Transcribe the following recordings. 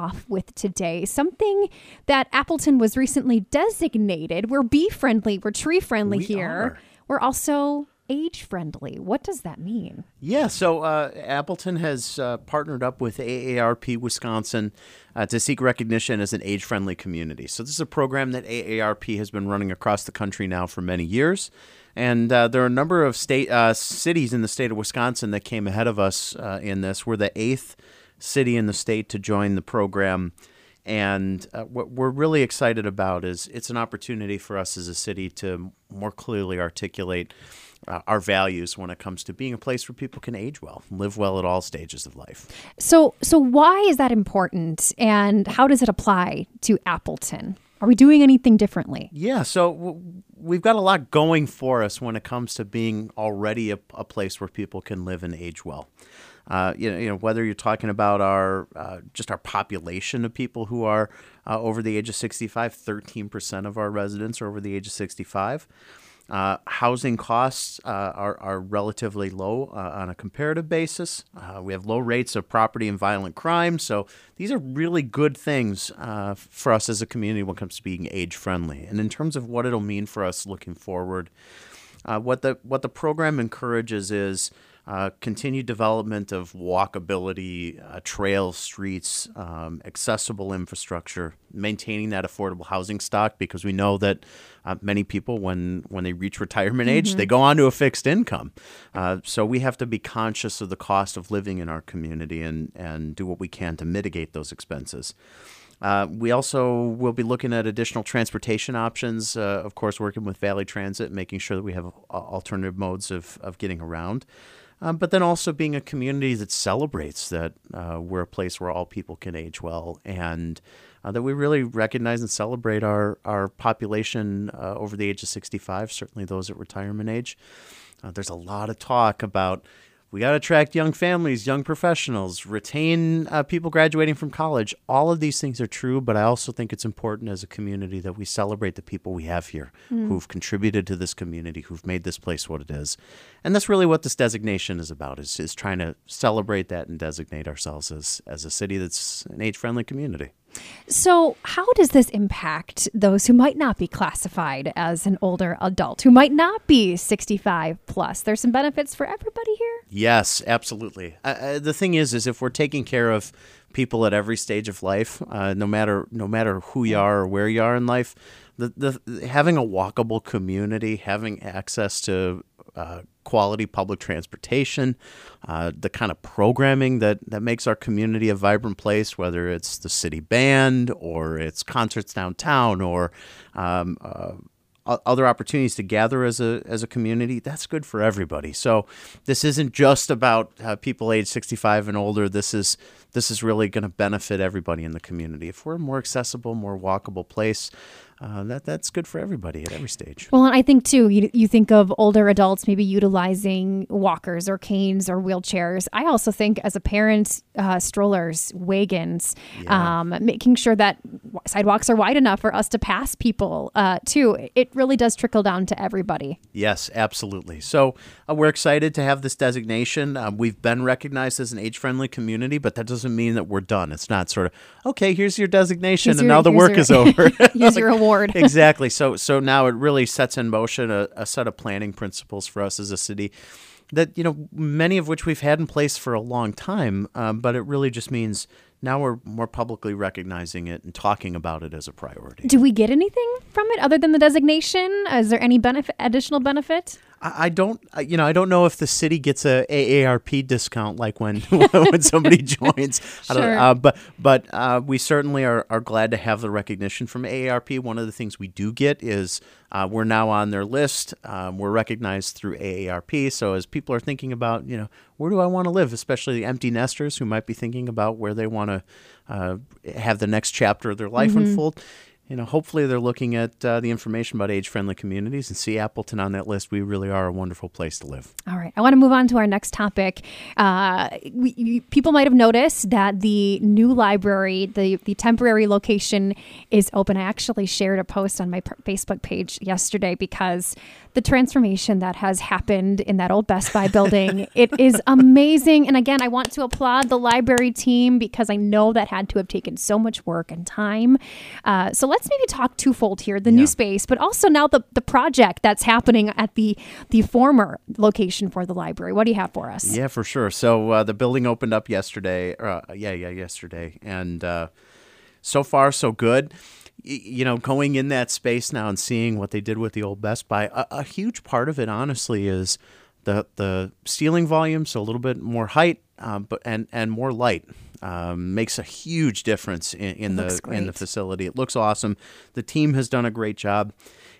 off with today. Something that Appleton was recently designated. We're bee friendly, we're tree friendly We here. are. We're also age friendly. What does that mean? Yeah, so uh, Appleton has uh, partnered up with AARP Wisconsin uh, to seek recognition as an age friendly community. So, this is a program that AARP has been running across the country now for many years. And uh, there are a number of state uh, cities in the state of Wisconsin that came ahead of us uh, in this. We're the eighth city in the state to join the program. And uh, what we're really excited about is it's an opportunity for us as a city to more clearly articulate uh, our values when it comes to being a place where people can age well, live well at all stages of life. So, so why is that important, and how does it apply to Appleton? Are we doing anything differently? Yeah, so w- we've got a lot going for us when it comes to being already a, a place where people can live and age well. Uh, you, know, you know, whether you're talking about our uh, just our population of people who are uh, over the age of 65, 13% of our residents are over the age of 65. Uh, housing costs uh, are, are relatively low uh, on a comparative basis. We have low rates of property and violent crime. So these are really good things for us as a community when it comes to being age friendly. And in terms of what it'll mean for us looking forward, what the what the program encourages is uh, continued development of walkability, uh, trails, streets, um, accessible infrastructure, maintaining that affordable housing stock because we know that uh, many people, when when they reach retirement age, they go on to a fixed income. Uh, so we have to be conscious of the cost of living in our community and and do what we can to mitigate those expenses. Uh, we also will be looking at additional transportation options, uh, of course, working with Valley Transit, making sure that we have uh, alternative modes of, of getting around. Um, but then also being a community that celebrates that uh, we're a place where all people can age well and uh, that we really recognize and celebrate our, our population uh, over the age of 65, certainly those at retirement age. Uh, there's a lot of talk about we got to attract young families, young professionals, retain uh, people graduating from college. All of these things are true, but I also think it's important as a community that we celebrate the people we have here who've contributed to this community, who've made this place what it is. And that's really what this designation is about, is, is trying to celebrate that and designate ourselves as, as a city that's an age-friendly community. So, how does this impact those who might not be classified as an older adult, who might not be 65 plus? There's some benefits for everybody here. Yes, absolutely. Uh, uh, the thing is, is if we're taking care of people at every stage of life, uh, no matter no matter who you are or where you are in life, the, the having a walkable community, having access to uh, quality public transportation, uh, the kind of programming that, that makes our community a vibrant place, whether it's the city band or it's concerts downtown or um, uh, other opportunities to gather as a as a community, that's good for everybody. So this isn't just about uh, people age 65 and older. This is this is really going to benefit everybody in the community. If we're a more accessible, more walkable place, uh, that that's good for everybody at every stage. Well, and I think too, you, you think of older adults maybe utilizing walkers or canes or wheelchairs. I also think as a parent, uh, strollers, wagons, um, making sure that sidewalks are wide enough for us to pass people uh, too. It really does trickle down to everybody. Yes, absolutely. So uh, we're excited to have this designation. Um, we've been recognized as an age-friendly community, but that doesn't mean that we're done. It's not sort of okay. Here's your designation, Here's and your- now the work your- is over. Here's your award. exactly. So so now it really sets in motion a, a set of planning principles for us as a city that you know many of which we've had in place for a long time, um, but it really just means now we're more publicly recognizing it and talking about it as a priority. Do we get anything from it other than the designation? Is there any benefit, additional benefit? I I don't, I- you know, I don't know if the city gets a AARP discount like when when somebody joins. Sure. uh, but but uh, we certainly are, are glad to have the recognition from AARP. One of the things we do get is uh, we're now on their list. Um, we're recognized through AARP. So as people are thinking about, you know, where do I want to live, especially the empty nesters who might be thinking about where they want to uh, have the next chapter of their life unfold you know, hopefully they're looking at uh, the information about age-friendly communities and see Appleton on that list. We really are a wonderful place to live. All right, I want to move on to our next topic. Uh, we, you, people might have noticed that the new library, the the temporary location, is open. I actually shared a post on my Facebook page yesterday because the transformation that has happened in that old Best Buy building, it is amazing. And again, I want to applaud the library team because I know that had to have taken so much work and time. Uh, so let's maybe talk twofold here: the yeah. new space, but also now the the project that's happening at the the former location for the library. What do you have for us? Yeah, for sure. So uh, the building opened up yesterday. Uh, yeah, yeah, yesterday, and uh, so far so good you know, going in that space now and seeing what they did with the old Best Buy, a, a, huge part of it, honestly, is the the ceiling volume, so a little bit more height, um, but and and more light. Um, makes a huge difference in, in the great. in the facility. It looks awesome. The team has done a great job,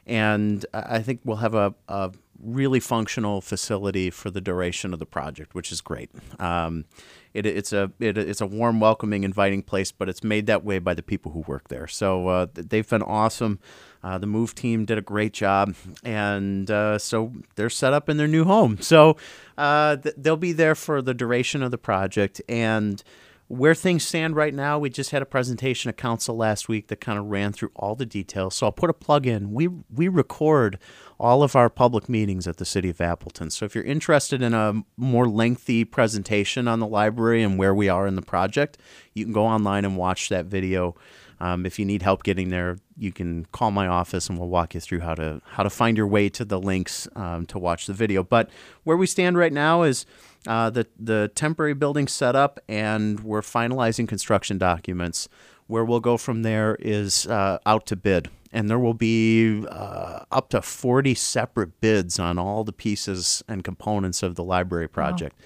and I think we'll have a, a really functional facility for the duration of the project, which is great. Um, it, it's a it, it's a warm, welcoming, inviting place, but it's made that way by the people who work there. So uh, they've been awesome. Uh, the move team did a great job, and uh, so they're set up in their new home. So uh, th- they'll be there for the duration of the project. And where things stand right now, we just had a presentation at council last week that kind of ran through all the details. So I'll put a plug in. We we record all of our public meetings at the City of Appleton. So if you're interested in a more lengthy presentation on the library and where we are in the project, you can go online and watch that video. Um, if you need help getting there, you can call my office and we'll walk you through how to how to find your way to the links um, to watch the video. But where we stand right now is uh, the the temporary building set up, and we're finalizing construction documents. Where we'll go from there is uh, out to bid and there will be uh, up to 40 separate bids on all the pieces and components of the library project.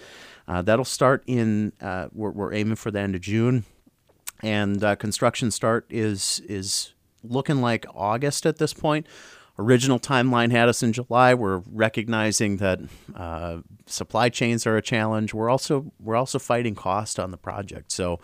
Wow. Uh, that'll start in, uh, we're, we're, aiming for the end of June, and uh, construction start is is looking like August at this point original timeline had us in July. We're recognizing that uh, supply chains are a challenge. We're also we're also fighting cost on the project. So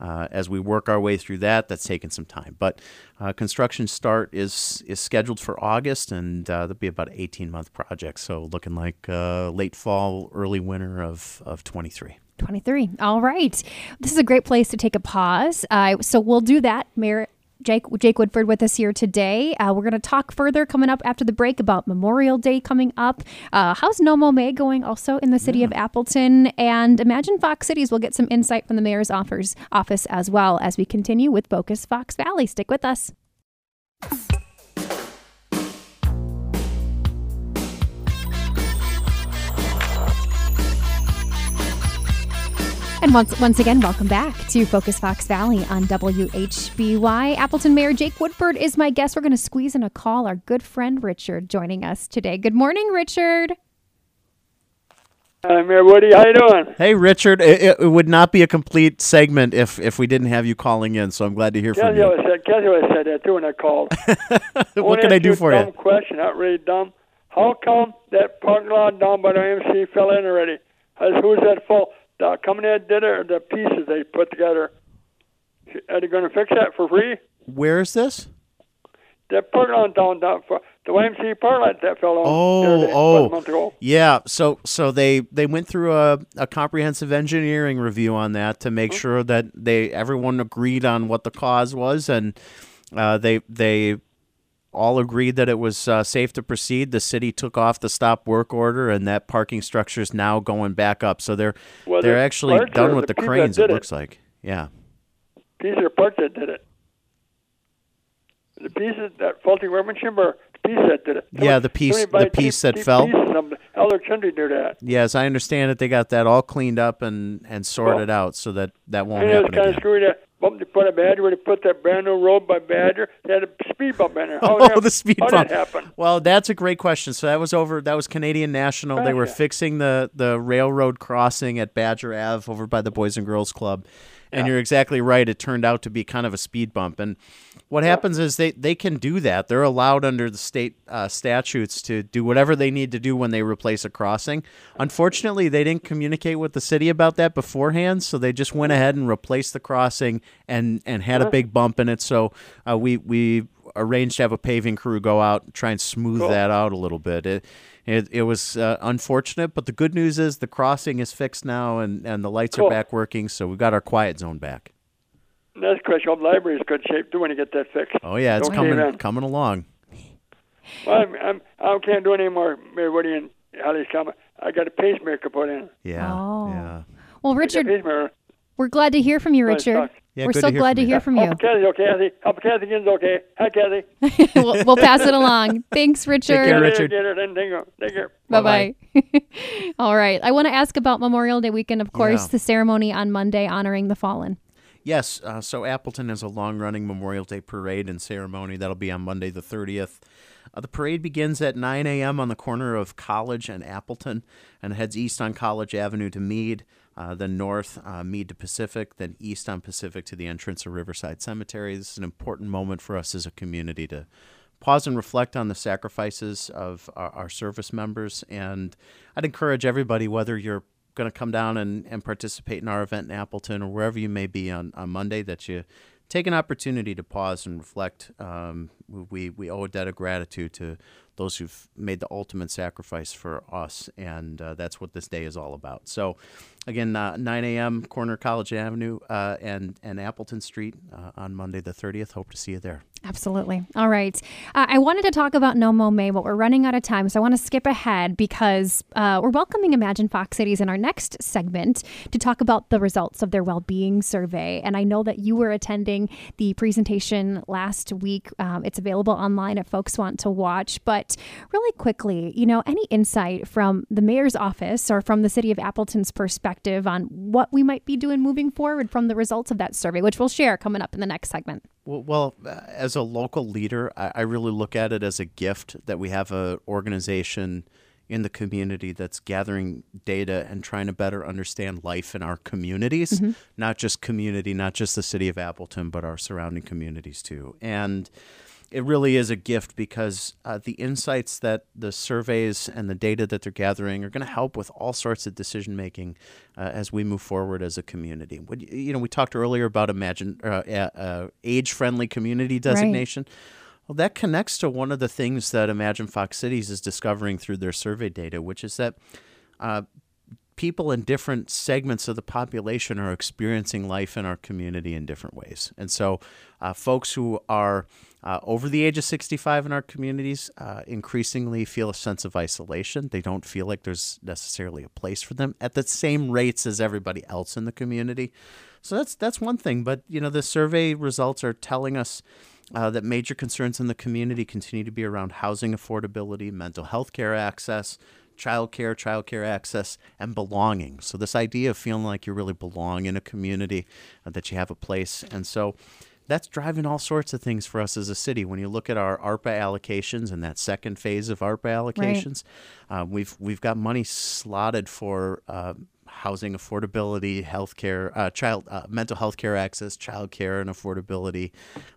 uh, as we work our way through that, that's taken some time. But uh, construction start is is scheduled for August, and uh, that'll be about an 18 month project. So looking like uh, late fall, early winter of of 23. 23. All right. This is a great place to take a pause. Uh, so we'll do that. Mayor Jake, Jake Woodford with us here today. Uh, we're going to talk further coming up after the break about Memorial Day coming up. Uh, how's No Mow May going also in the city yeah. of Appleton? And Imagine Fox Cities will get some insight from the mayor's offers, office as well as we continue with Focus Fox Valley. Stick with us. And once, once again, welcome back to Focus Fox Valley on WHBY. Appleton Mayor Jake Woodford is my guest. We're going to squeeze in a call. Our good friend Richard joining us today. Good morning, Richard. Hi, Mayor Woody. How you doing? Hey, Richard. It, it, would not be a complete segment if if we didn't have you calling in. So I'm glad to hear from you. Said, Kathy always said that too when I called. what can I do for you? Dumb question, not really dumb. How come that parking lot down by the MC fell in already? Who's that fault? The company that did it or the pieces they put together? Are they going to fix that for free? Where is this? Parking lot down, down for the YMCA parking that fell on. Oh, oh, yeah. So, so they they went through a, a comprehensive engineering review on that to make mm-hmm. sure that they everyone agreed on what the cause was, and uh, they they all agreed that it was uh, safe to proceed. The city took off the stop work order, and that parking structure is now going back up. So they're well, they're actually done with the, the cranes. It, it looks like, yeah. These are parts that did it. The pieces that faulty workmanship or the piece that did it. Yeah, the piece the piece that fell. Elder Country do that. Yes, I understand that they got that all cleaned up and, and sorted well, out so that that won't happen kind again. Of screwy that they put a Badger where they put that brand new road by Badger. They had a speed bump in there. How oh, the speed how bump. That happen? Well, that's a great question. So that was over. That was Canadian National. They ah, were fixing the the railroad crossing at Badger Ave over by the Boys and Girls Club. And yeah. you're exactly right. It turned out to be kind of a speed bump. And what yeah. happens is they, they can do that. They're allowed under the state uh, statutes to do whatever they need to do when they replace a crossing. Unfortunately, they didn't communicate with the city about that beforehand, so they just went ahead and replaced the crossing and, and had a big bump in it. So uh, we we arranged to have a paving crew go out and try and smooth Cool. that out a little bit. It it, it was uh, unfortunate, but the good news is the crossing is fixed now and, and the lights Cool. are back working, so we've got our quiet zone back. That's question. Hope library is good shape too when you get that fixed. Oh yeah, it's Okay, coming then. coming along. Well, I'm, I'm, I can't do any more, Mayor Woody and Holly's comment. I got a pacemaker put in. Yeah. Oh. Yeah. Well, I got a Richard, we're glad to hear from you, Well, Richard. Sucks. Yeah, we're good so to hear glad from to you. hear from you. Hope Kathy's okay. Kathy. Hope Kathy Ginn's okay. Hi, Kathy. we'll, we'll pass it along. Thanks, Richard. care, Richard. Get it, and thank you. Thank you. Bye bye. All right. I want to ask about Memorial Day weekend, of course, Yeah. the ceremony on Monday honoring the fallen. Yes, uh, so Appleton has a long running Memorial Day parade and ceremony. That'll be on Monday the 30th. Uh, the parade begins at 9 a.m. on the corner of College and Appleton and heads east on College Avenue to Meade, uh, then north, uh, Meade to Pacific, then east on Pacific to the entrance of Riverside Cemetery. This is an important moment for us as a community to pause and reflect on the sacrifices of our, our service members. And I'd encourage everybody, whether you're going to come down and, and participate in our event in Appleton or wherever you may be on, on Monday, that you take an opportunity to pause and reflect. Um, we, we owe a debt of gratitude to those who've made the ultimate sacrifice for us, and uh, that's what this day is all about. So, again, uh, 9 a.m., corner College Avenue uh, and, and Appleton Street uh, on Monday the 30th. Hope to see you there. Absolutely. All right. Uh, I wanted to talk about No Mow May, but we're running out of time. So I want to skip ahead because uh, we're welcoming Imagine Fox Cities in our next segment to talk about the results of their well being survey. And I know that you were attending the presentation last week. Um, it's available online if folks want to watch. But really quickly, you know, any insight from the mayor's office or from the city of Appleton's perspective on what we might be doing moving forward from the results of that survey, which we'll share coming up in the next segment. Well, as a local leader, I, I really look at it as a gift that we have an organization in the community that's gathering data and trying to better understand life in our communities, mm-hmm. not just community, not just the city of Appleton, but our surrounding communities too. And it really is a gift because uh, the insights that the surveys and the data that they're gathering are going to help with all sorts of decision making uh, as we move forward as a community. You- know, we talked earlier about imagine uh, age friendly community designation. Well, that connects to one of the things that Imagine Fox Cities is discovering through their survey data, which is that uh, people in different segments of the population are experiencing life in our community in different ways. And so, uh, folks who are uh, over the age of 65 in our communities uh, increasingly feel a sense of isolation. They don't feel like there's necessarily a place for them at the same rates as everybody else in the community. So that's that's one thing. But you know, the survey results are telling us uh, that major concerns in the community continue to be around housing affordability, mental health care access, childcare, childcare access, and belonging. So this idea of feeling like you really belong in a community, uh, that you have a place, and so that's driving all sorts of things for us as a city. When you look at our ARPA allocations and that second phase of ARPA allocations, uh, we've we've got money slotted for. Uh, housing affordability, healthcare, uh, child, uh, mental health care access, child care and affordability,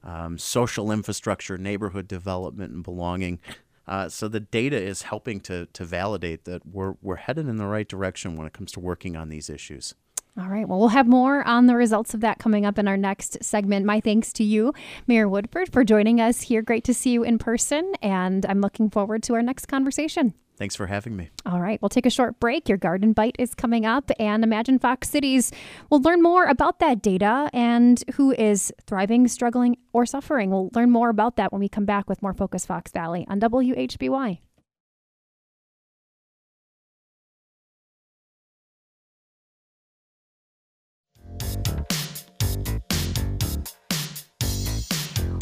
um, social infrastructure, neighborhood development and belonging. Uh, so the data is helping to to validate that we're we're headed in the right direction when it comes to working on these issues. All right. Well, we'll have more on the results of that coming up in our next segment. My thanks to you, Mayor Woodford, for joining us here. Great to see you in person, and I'm looking forward to our next conversation. Thanks for having me. All right, we'll take a short break. Your garden bite is coming up, and Imagine Fox Cities will learn more about that data and who is thriving, struggling, or suffering. We'll learn more about that when we come back with more Focus Fox Valley on WHBY.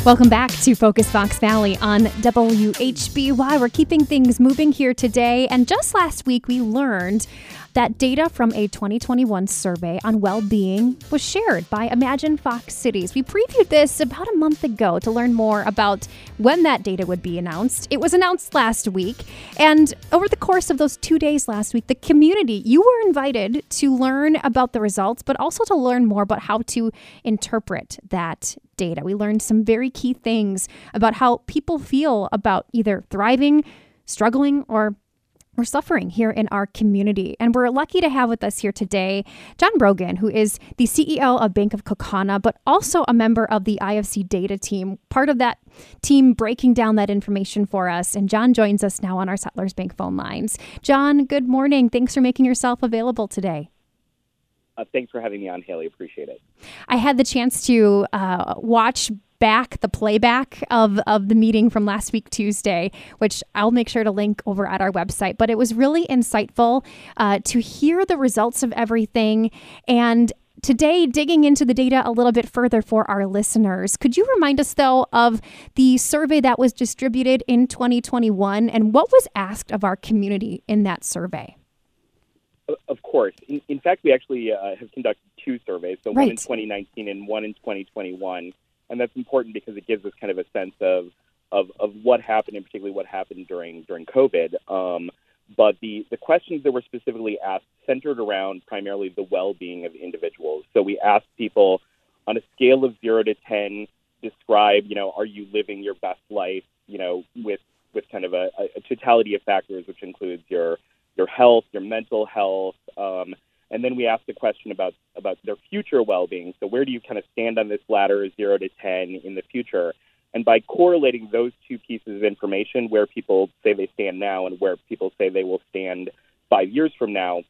Welcome back to Focus Fox Valley on WHBY. We're keeping things moving here today. And just last week, we learned that data from a 2021 survey on well being was shared by Imagine Fox Cities. We previewed this about a month ago to learn more about when that data would be announced. It was announced last week. And over the course of those two days last week, the community, you were invited to learn about the results, but also to learn more about how to interpret that data. We learned some very key things about how people feel about either thriving, struggling, or or suffering here in our community. And we're lucky to have with us here today John Brogan, who is the CEO of Bank of Kaukauna, but also a member of the IFC data team, part of that team breaking down that information for us. And John joins us now on our Settlers Bank phone lines. John, good morning. Thanks for making yourself available today. Uh, thanks for having me on, Haley. Appreciate it. I had the chance to uh, watch back the playback of, of the meeting from last week Tuesday, which I'll make sure to link over at our website. But it was really insightful uh, to hear the results of everything and today digging into the data a little bit further for our listeners. Could you remind us, though, of the survey that was distributed in 2021 and what was asked of our community in that survey? Of course. In, in fact, we actually uh, have conducted two surveys, so right. one in 2019 and one in 2021 and that's important because it gives us kind of a sense of of, of what happened, and particularly what happened during during COVID. Um, but the, the questions that were specifically asked centered around primarily the well-being of individuals. So we asked people on a scale of zero to ten, describe, you know, are you living your best life, you know, with with kind of a, a totality of factors, which includes your your health, your mental health, um, and then we asked the question about about their future well-being. So where do you kind of stand on this ladder, zero to ten, in the future? And by correlating those two pieces of information, where people say they stand now and where people say they will stand five years from now,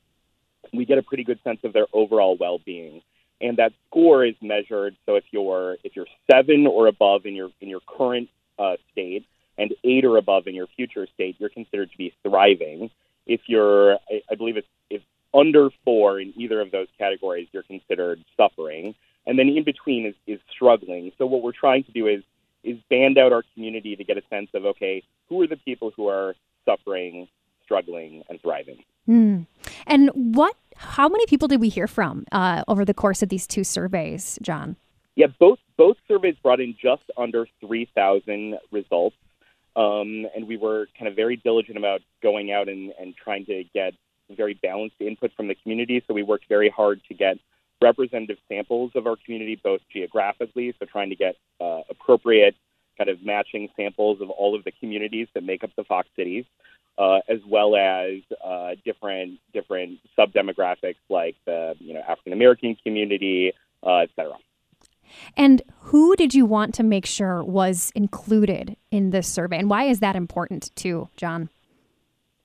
we get a pretty good sense of their overall well-being. And that score is measured. So if you're if you're seven or above in your in your current uh, state, and eight or above in your future state, you're considered to be thriving. If you're, I, I believe it's if under four in either of those categories, you're considered suffering. And then in between is, is struggling. So what we're trying to do is is band out our community to get a sense of okay, who are the people who are suffering, struggling, and thriving. Mm. And what? How many people did we hear from uh, over the course of these two surveys, John? Yeah, both both surveys brought in just under three thousand results, um, and we were kind of very diligent about going out and, and trying to get very balanced input from the community. So we worked very hard to get representative samples of our community, both geographically, so trying to get uh, appropriate kind of matching samples of all of the communities that make up the Fox cities, uh, as well as uh, different different sub demographics like the you know African American community, uh, et cetera. And who did you want to make sure was included in this survey, and why is that important too, John?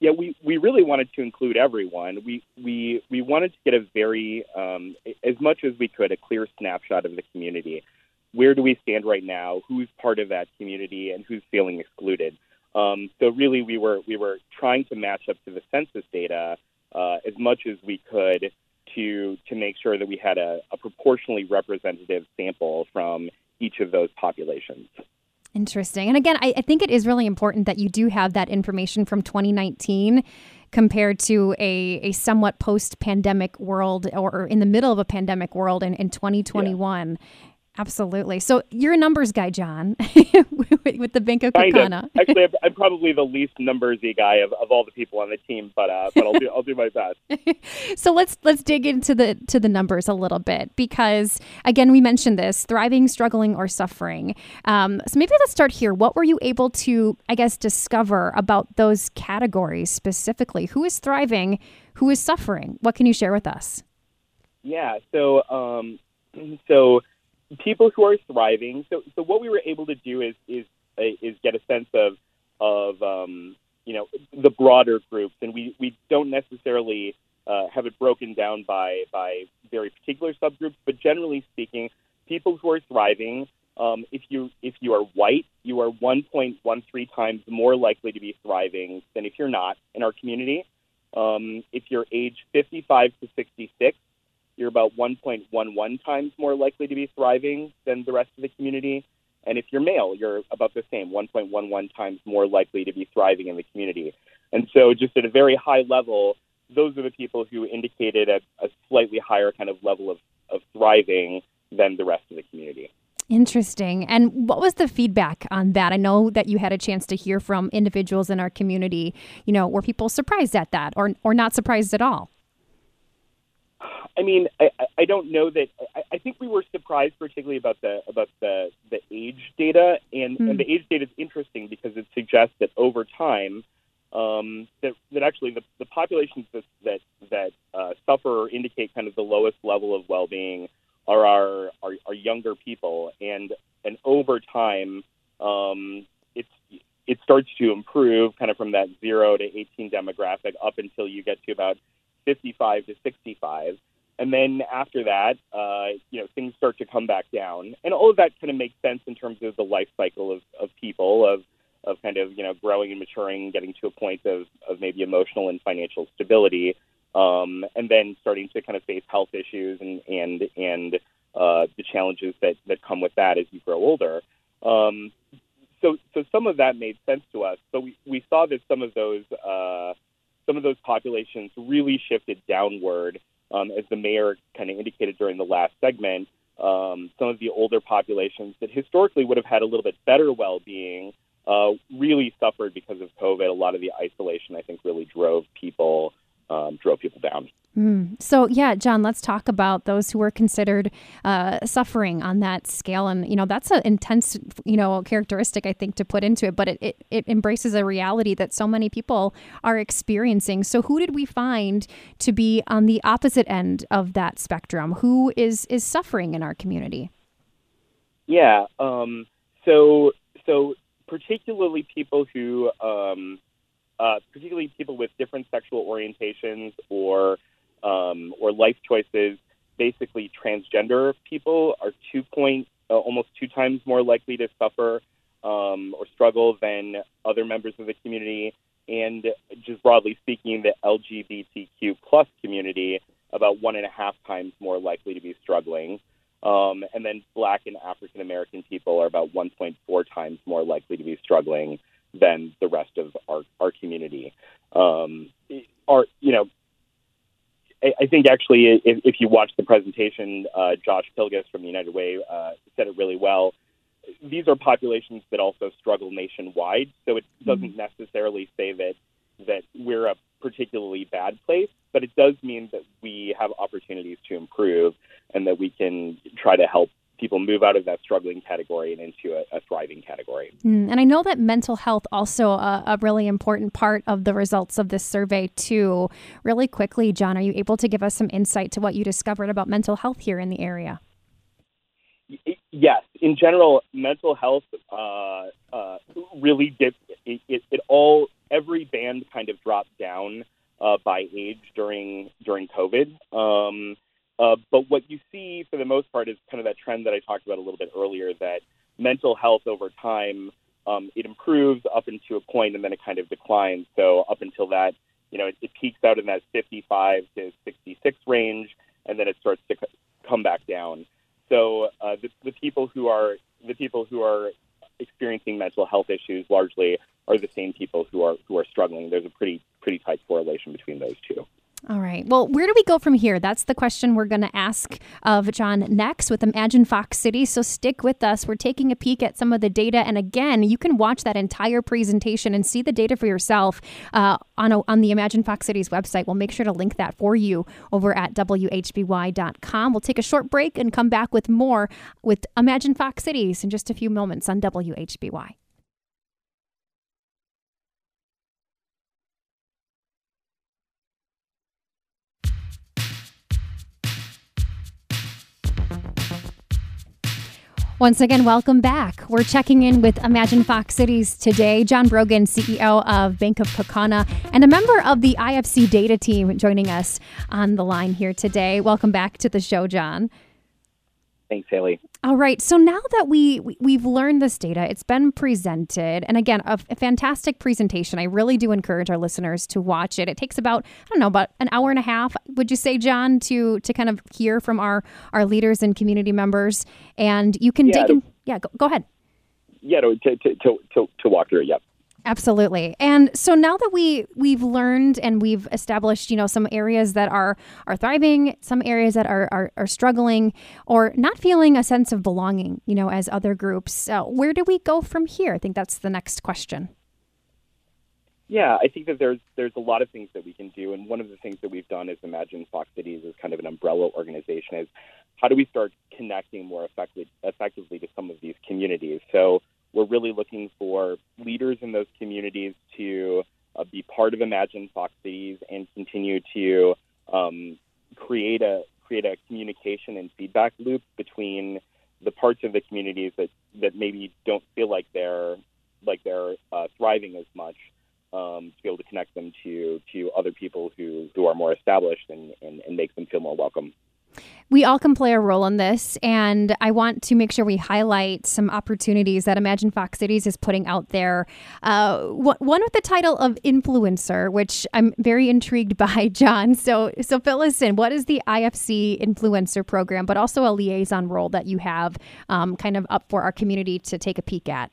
Yeah, we, we really wanted to include everyone. We we we wanted to get a very um, as much as we could a clear snapshot of the community. Where do we stand right now? Who's part of that community and who's feeling excluded? Um, so really, we were we were trying to match up to the census data uh, as much as we could to to make sure that we had a, a proportionally representative sample from each of those populations. Interesting. And again, I, I, think it is really important that you do have that information from 2019 compared to a, a somewhat post pandemic world or, in the middle of a pandemic world in, in 2021. Yeah. Absolutely. So you're a numbers guy, John, with the Bank of Kaukauna. Actually, I'm probably the least numbersy guy of, of all the people on the team, but uh, but I'll do I'll do my best. so let's let's dig into the to the numbers a little bit because again we mentioned this thriving, struggling, or suffering. Um, so maybe let's start here. What were you able to I guess discover about those categories specifically? Who is thriving? Who is suffering? What can you share with us? Yeah. So um, so people who are thriving. So, so what we were able to do is is uh, is get a sense of of um, you know the broader groups, and we we don't necessarily uh, have it broken down by by very particular subgroups, but generally speaking, people who are thriving. Um, if you if you are white, you are 1.13 times more likely to be thriving than if you're not in our community. Um, if you're age 55 to 66, you're about 1.11 times more likely to be thriving than the rest of the community. And if you're male, you're about the same, 1.11 times more likely to be thriving in the community. And so, just at a very high level, those are the people who indicated a, a slightly higher kind of level of, of thriving than the rest of the community. Interesting. And what was the feedback on that? I know that you had a chance to hear from individuals in our community. You know, were people surprised at that or, or not surprised at all? I mean, I, I don't know that. I, I think we were surprised, particularly about the about the the age data, and, mm. and the age data is interesting because it suggests that over time, um, that that actually the, the populations that that, that uh, suffer or indicate kind of the lowest level of well-being are our, our, younger people, and and over time, um, it's it starts to improve kind of from that zero to 18 demographic up until you get to about 55 to 65. And then after that, uh, you know, things start to come back down. And all of that kind of makes sense in terms of the life cycle of, of people, of, of kind of, you know, growing and maturing, getting to a point of, of maybe emotional and financial stability, um, and then starting to kind of face health issues and, and, and uh, the challenges that, that come with that as you grow older. Um, so, so some of that made sense to us. So we, we saw that some of those uh, some of those populations really shifted downward, um, as the mayor kind of indicated during the last segment. Um, some of the older populations that historically would have had a little bit better well-being uh, really suffered because of COVID. A lot of the isolation, I think, really drove people um, drove people down. Mm. So yeah, John, let's talk about those who were considered uh, suffering on that scale, and you know that's an intense, you know, characteristic I think to put into it, but it, it, it embraces a reality that so many people are experiencing. So who did we find to be on the opposite end of that spectrum? Who is is suffering in our community? Yeah. Um, so so particularly people who um, uh, particularly people with different sexual orientations or um, or life choices. Basically, transgender people are two point uh, almost two times more likely to suffer um, or struggle than other members of the community. And just broadly speaking, the LGBTQ plus community about one and a half times more likely to be struggling. Um, and then Black and African American people are about 1.4 times more likely to be struggling than the rest of our, our community. Um, our, you know, I, I think actually, if, if, you watch the presentation, uh, Josh Pilgus from the United Way uh, said it really well. These are populations that also struggle nationwide, so it doesn't mm-hmm. necessarily say that that we're a particularly bad place, but it does mean that we have opportunities to improve and that we can try to help people move out of that struggling category and into a, a thriving category. Mm, and I know that mental health also a, a, really important part of the results of this survey too. Really quickly, John, are you able to give us some insight to what you discovered about mental health here in the area? Yes, in general, mental health uh, uh, really did it, it, it, all every band kind of dropped down uh, by age during during COVID. Um, uh, but what you see for the most part is kind of that trend that I talked about a little bit earlier that mental health over time um, it improves up into a point and then it kind of declines. So up until that, you know, it, it peaks out in that 55 to 66 range, and then it starts to c- come back down. So uh, the, the people who are the people who are experiencing mental health issues largely are the same people who are who are struggling. There's a pretty pretty tight correlation between those two. All right. Well, where do we go from here? That's the question we're going to ask of John next with Imagine Fox City. So stick with us. We're taking a peek at some of the data. And again, you can watch that entire presentation and see the data for yourself uh, on, a, on the Imagine Fox City's website. We'll make sure to link that for you over at WHBY.com. We'll take a short break and come back with more with Imagine Fox Cities in just a few moments on WHBY. Once again, welcome back. We're checking in with Imagine Fox Cities today. John Brogan, CEO of Bank of Kaukauna, and a member of the IFC data team joining us on the line here today. Welcome back to the show, John. Thanks, Haley. All right. So now that we, we have learned this data, it's been presented, and again, a, a, fantastic presentation. I really do encourage our listeners to watch it. It takes about I don't know about an hour and a half. Would you say, John, to to kind of hear from our our leaders and community members, and you can yeah, dig in. Yeah, go, go ahead. Yeah, to to to to, to walk through. Yep. Absolutely. And so now that we we've learned and we've established, you know, some areas that are are thriving, some areas that are are, are struggling or not feeling a sense of belonging, you know, as other groups, uh, where do we go from here? I think that's the next question. Yeah, I think that there's there's a lot of things that we can do, and one of the things that we've done is Imagine Fox Cities as kind of an umbrella organization. Is how do we start connecting more effectively effectively to some of these communities? So we're really looking for leaders in those communities to uh, be part of Imagine Fox Cities and continue to um, create a create a communication and feedback loop between the parts of the communities that, that maybe don't feel like they're like they're uh, thriving as much um, to be able to connect them to to other people who who are more established and, and, and make them feel more welcome. We all can play a role in this, and I want to make sure we highlight some opportunities that Imagine Fox Cities is putting out there. Uh, one with the title of influencer, which I'm very intrigued by, John. So, so fill us in. What is the IFC influencer program, but also a liaison role that you have um, kind of up for our community to take a peek at?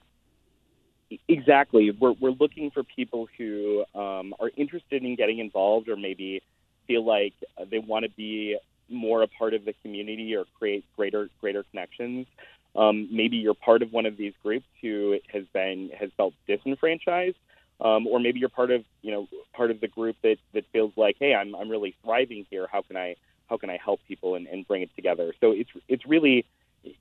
Exactly. We're, we're looking for people who um, are interested in getting involved or maybe feel like they want to be more a part of the community or create greater greater connections. Um, maybe you're part of one of these groups who has been has felt disenfranchised, um, or maybe you're part of you know part of the group that that feels like, hey, I'm I'm really thriving here. How can I how can I help people and, and bring it together? So it's it's really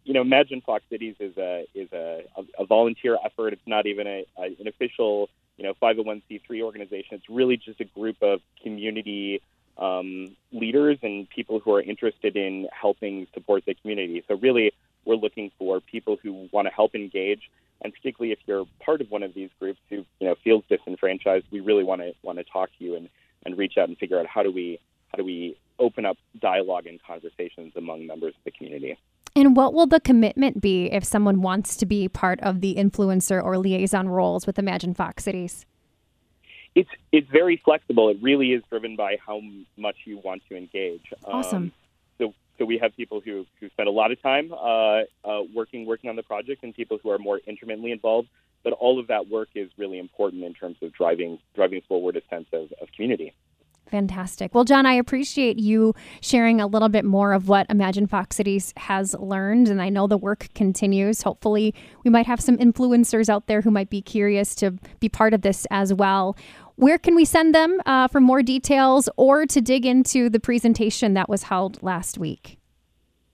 you know, Imagine Fox Cities is a is a, a, volunteer effort. It's not even a, a, an official, you know, 501c3 organization. It's really just a group of community um, leaders and people who are interested in helping support the community. So really, we're looking for people who want to help engage, and particularly if you're part of one of these groups who you know feels disenfranchised, we really want to want to talk to you and and reach out and figure out how do we how do we open up dialogue and conversations among members of the community. And what will the commitment be if someone wants to be part of the influencer or liaison roles with Imagine Fox Cities? It's it's very flexible. It really is driven by how much you want to engage. Awesome. Um, so so we have people who who spend a lot of time uh, uh, working working on the project, and people who are more intimately involved. But all of that work is really important in terms of driving driving forward a sense of, of community. Fantastic. Well, John, I appreciate you sharing a little bit more of what Imagine Fox Cities has learned. And I know the work continues. Hopefully, we might have some influencers out there who might be curious to be part of this as well. Where can we send them uh, for more details or to dig into the presentation that was held last week?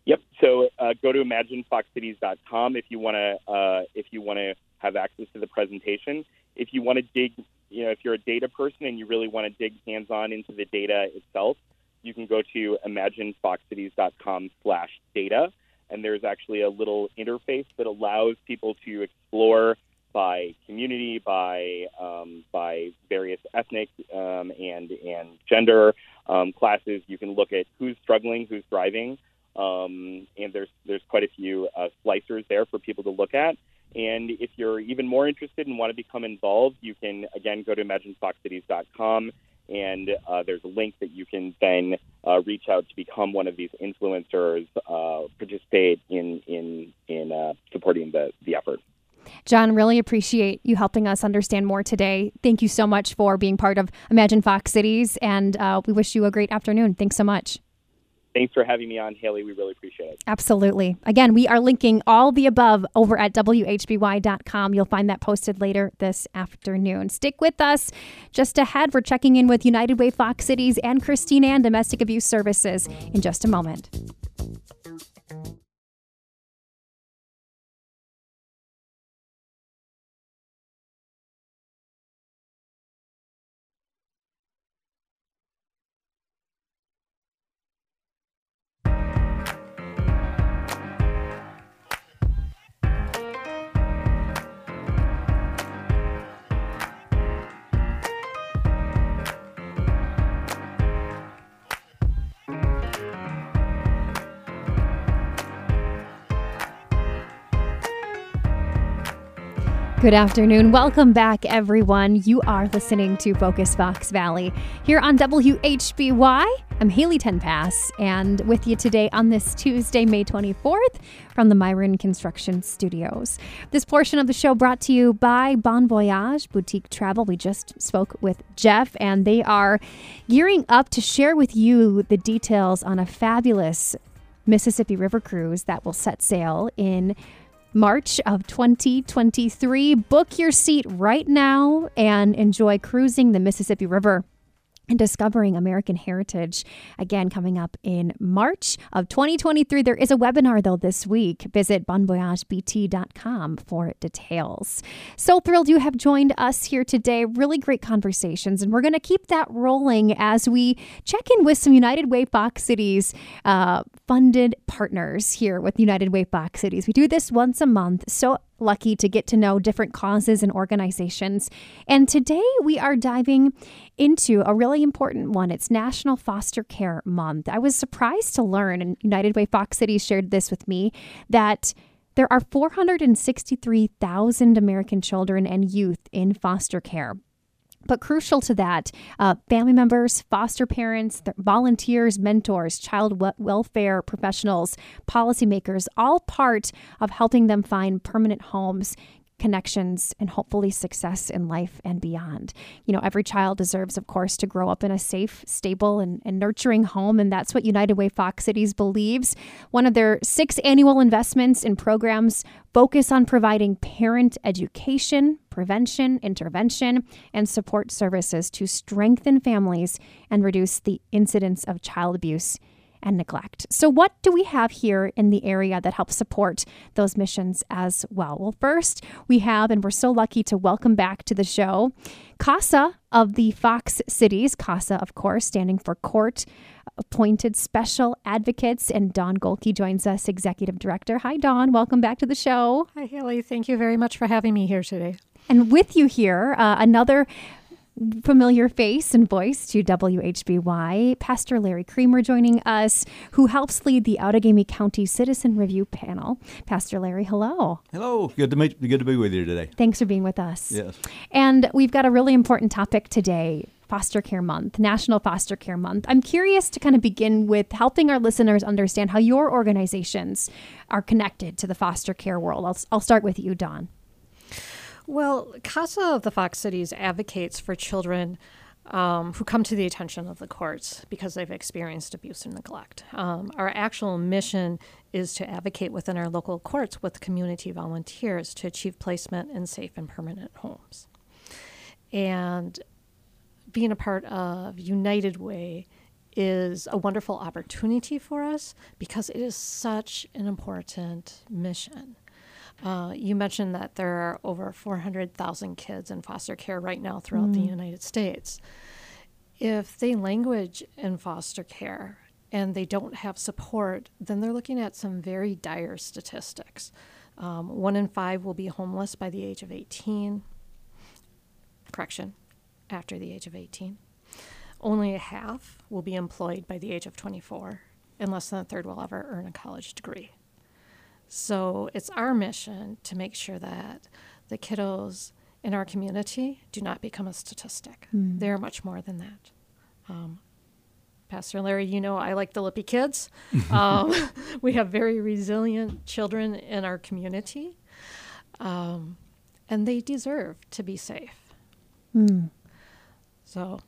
Yep. So uh, go to imaginefoxcities.com if you want to uh, if you want to have access to the presentation. If you want to dig you know, if you're a data person and you really want to dig hands-on into the data itself, you can go to imaginefoxcities.com slash data. And there's actually a little interface that allows people to explore by community, by um, by various ethnic um, and and gender um, classes. You can look at who's struggling, who's thriving, um, and there's there's quite a few uh, slicers there for people to look at. And if you're even more interested and want to become involved, you can again go to imaginefoxcities.com and uh, there's a link that you can then uh, reach out to become one of these influencers, uh, participate in in in uh, supporting the the effort. John, really appreciate you helping us understand more today. Thank you so much for being part of Imagine Fox Cities, and uh, we wish you a great afternoon. Thanks so much. Thanks for having me on, Haley. We really appreciate it. Absolutely. Again, we are linking all the above over at WHBY.com. You'll find that posted later this afternoon. Stick with us. Just ahead, we're checking in with United Way Fox Cities and Christine Ann Domestic Abuse Services in just a moment. Good afternoon. Welcome back, everyone. You are listening to Focus Fox Valley here on WHBY. I'm Haley Tenpass, and with you today on this Tuesday, May 24th, from the Miron Construction Studios. This portion of the show brought to you by Bon Voyage Boutique Travel. We just spoke with Jeff, and they are gearing up to share with you the details on a fabulous Mississippi River cruise that will set sail in March of 2023. Book your seat right now and enjoy cruising the Mississippi River and discovering American heritage. Again, coming up in March of 2023. There is a webinar, though, this week. Visit bonvoyagebt.com for details. So thrilled you have joined us here today. Really great conversations, and we're going to keep that rolling as we check in with some United Way Fox Cities uh, funded partners here with United Way Fox Cities. We do this once a month. So lucky to get to know different causes and organizations. And today we are diving into a really important one. It's National Foster Care Month. I was surprised to learn, and United Way Fox City shared this with me, that there are 463,000 American children and youth in foster care. But crucial to that, uh, family members, foster parents, volunteers, mentors, child welfare professionals, policymakers, all part of helping them find permanent homes connections, and hopefully success in life and beyond. You know, every child deserves, of course, to grow up in a safe, stable, and, and nurturing home. And that's what United Way Fox Cities believes. One of their six annual investments in programs focus on providing parent education, prevention, intervention, and support services to strengthen families and reduce the incidence of child abuse and neglect. So, what do we have here in the area that helps support those missions as well? Well, first, we have, and we're so lucky to welcome back to the show, CASA of the Fox Cities. CASA, of course, standing for Court Appointed Special Advocates. And Don Golke joins us, Executive Director. Hi, Don. Welcome back to the show. Hi, Haley. Thank you very much for having me here today. And with you here, uh, another familiar face and voice to WHBY, Pastor Larry Creamer joining us, who helps lead the Outagamie County Citizen Review Panel. Pastor Larry, hello. Hello. Good to meet. Good to be with you today. Thanks for being with us. Yes. And we've got a really important topic today. Foster Care Month, National Foster Care Month. I'm curious to kind of begin with helping our listeners understand how your organizations are connected to the foster care world. I'll, I'll start with you, Dawn. Well, CASA of the Fox Cities advocates for children um, who come to the attention of the courts because they've experienced abuse and neglect. Um, our actual mission is to advocate within our local courts with community volunteers to achieve placement in safe and permanent homes. And being a part of United Way is a wonderful opportunity for us because it is such an important mission. Uh, you mentioned that there are over 400,000 kids in foster care right now throughout mm. the United States. If they language in foster care and they don't have support, then they're looking at some very dire statistics. Um, one in five will be homeless by the age of 18. Correction, after the age of 18. Only a half will be employed by the age of 24, and less than a third will ever earn a college degree. So it's our mission to make sure that the kiddos in our community do not become a statistic. Mm. They're much more than that. Um, Pastor Larry, you know I like the lippy kids. um, we have very resilient children in our community, um, and they deserve to be safe. Mm. So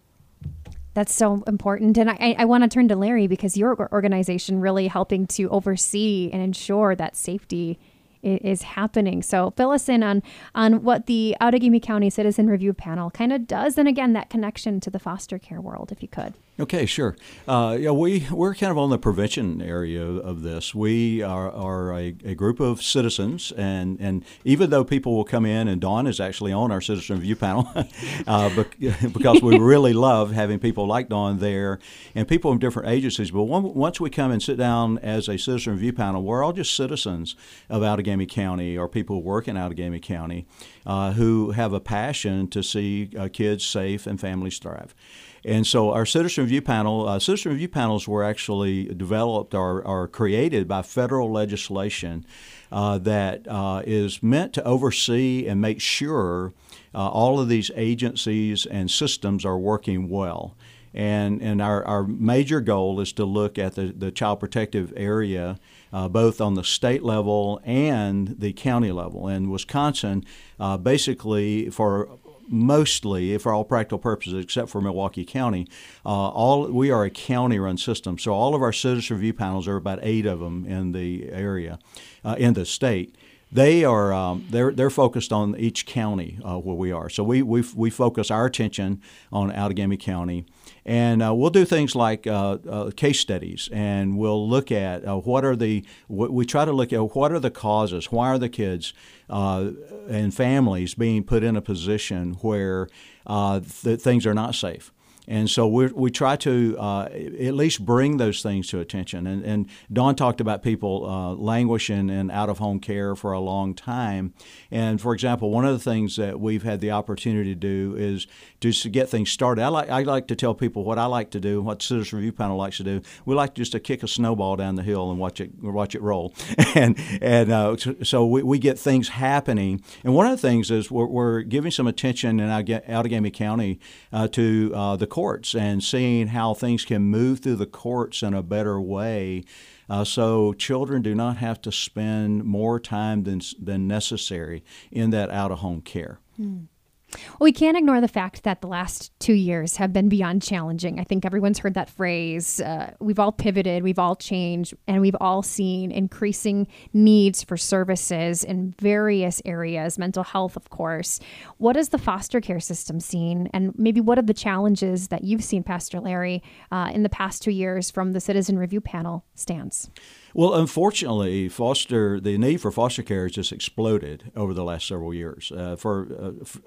that's so important. And I, I want to turn to Larry because your organization really helping to oversee and ensure that safety is happening. So fill us in on on what the Outagamie County Citizen Review Panel kind of does, and again that connection to the foster care world, if you could. Okay, sure. Uh, yeah, we we're kind of on the prevention area of this. We are, are a, a, group of citizens, and, and even though people will come in, and Dawn is actually on our citizen review panel, uh, because we really love having people like Dawn there, and people from different agencies. But one, once we come and sit down as a citizen review panel, we're all just citizens of Outagamie County, or people who work in Outagamie County, uh, who have a passion to see uh, kids safe and families thrive. And so our citizen review panel, uh, citizen review panels were actually developed or, or created by federal legislation uh, that uh, is meant to oversee and make sure uh, all of these agencies and systems are working well. And, and our, our major goal is to look at the, the child protective area uh, both on the state level and the county level. And Wisconsin, uh, basically, for mostly, if for all practical purposes, except for Milwaukee County, uh, all we are a county-run system. So all of our citizen review panels, are about eight of them in the area, uh, in the state. they are um, they're they're focused on each county uh, where we are. So we we we focus our attention on Outagamie County, and uh, we'll do things like uh, uh case studies, and we'll look at uh, what are the we try to look at what are the causes, why are the kids uh, and families being put in a position where th- things are not safe. And so we we try to uh, at least bring those things to attention. And, and Dawn talked about people uh, languishing in out of home care for a long time. And for example, one of the things that we've had the opportunity to do is just to get things started. I like I like to tell people what I like to do, what Citizen Review Panel likes to do. We like just to kick a snowball down the hill and watch it watch it roll. and and uh, so we, we get things happening. And one of the things is we're, we're giving some attention in Outagamie County uh, to uh, the courts and seeing how things can move through the courts in a better way. Uh, so children do not have to spend more time than, than necessary in that out of home care. Mm. Well, we can't ignore the fact that the last two years have been beyond challenging. I think everyone's heard that phrase. Uh, we've all pivoted, we've all changed, and we've all seen increasing needs for services in various areas, mental health, of course. What has the foster care system seen? And maybe what are the challenges that you've seen, Pastor Larry, uh, in the past two years from the Citizen Review Panel stands? Well, unfortunately, foster the need for foster care has just exploded over the last several years. Uh, for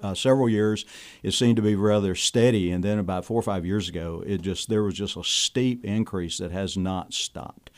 uh, uh, several years, it seemed to be rather steady, and then about four or five years ago, it just there was just a steep increase that has not stopped.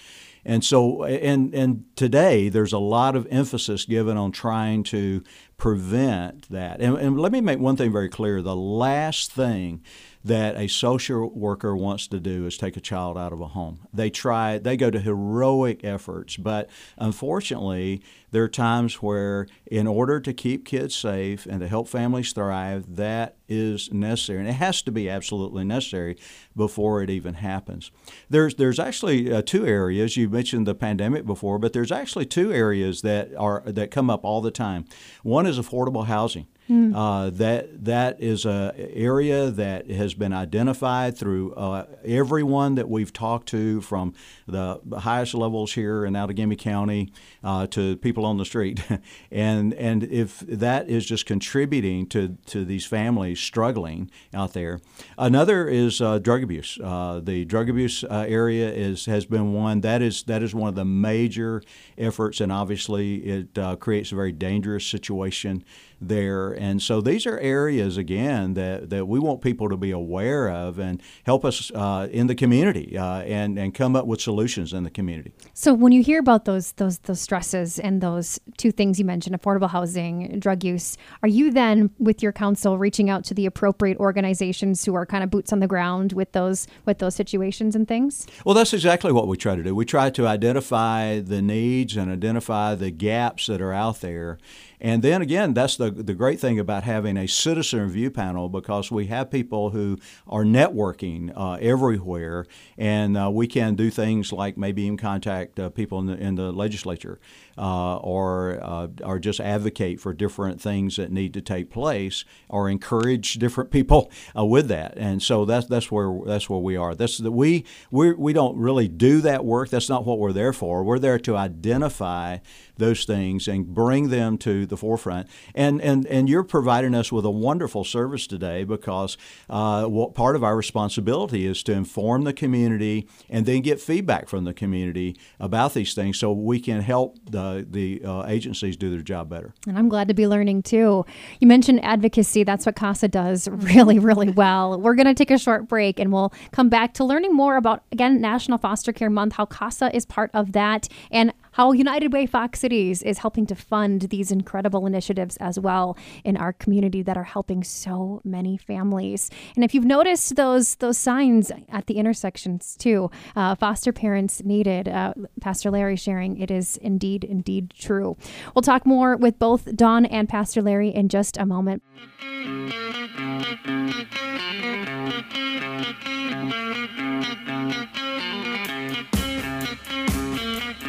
And so, and and today, there's a lot of emphasis given on trying to prevent that. And, and let me make one thing very clear: the last thing that a social worker wants to do is take a child out of a home. They try, they go to heroic efforts, but unfortunately, there are times where, in order to keep kids safe and to help families thrive, that is necessary, and it has to be absolutely necessary before it even happens. There's there's actually uh, two areas you mentioned the pandemic before, but there's actually two areas that are that come up all the time. One is affordable housing. Mm. Uh, that that is a area that has been identified through uh, everyone that we've talked to, from the highest levels here in Outagamie County uh, to people on the street, and and if that is just contributing to to these families struggling out there. Another is uh, drug abuse. Uh, the drug abuse uh, area is has been one that is that is one of the major efforts, and obviously it creates a very dangerous situation there. And so these are areas, again, that, that we want people to be aware of and help us uh, in the community uh, and, and come up with solutions in the community. So when you hear about those, those, those stresses and those two things you mentioned, affordable housing, drug use, are you then with your council reaching out to the appropriate organizations who are kind of boots on the ground with those, with those situations and things? Well, that's exactly what we try to do. We try to identify the needs and identify the gaps that are out there and then again, that's the, the great thing about having a citizen review panel because we have people who are networking uh, everywhere, and uh, we can do things like maybe even contact uh, people in the, in the legislature uh, or uh, or just advocate for different things that need to take place, or encourage different people uh, with that. And so that's that's where that's where we are. That's the, we we we don't really do that work. That's not what we're there for. We're there to identify those things and bring them to the forefront. And and and you're providing us with a wonderful service today because uh, what part of our responsibility is to inform the community and then get feedback from the community about these things so we can help the the uh, agencies do their job better. And I'm glad to be learning too. You mentioned advocacy. That's what CASA does really, really well. We're going to take a short break and we'll come back to learning more about, again, National Foster Care Month, how CASA is part of that, and how United Way Fox Cities is helping to fund these incredible initiatives as well in our community that are helping so many families. And if you've noticed those those signs at the intersections too, uh, foster parents needed. Uh, Pastor Larry sharing it is indeed indeed true. We'll talk more with both Don and Pastor Larry in just a moment.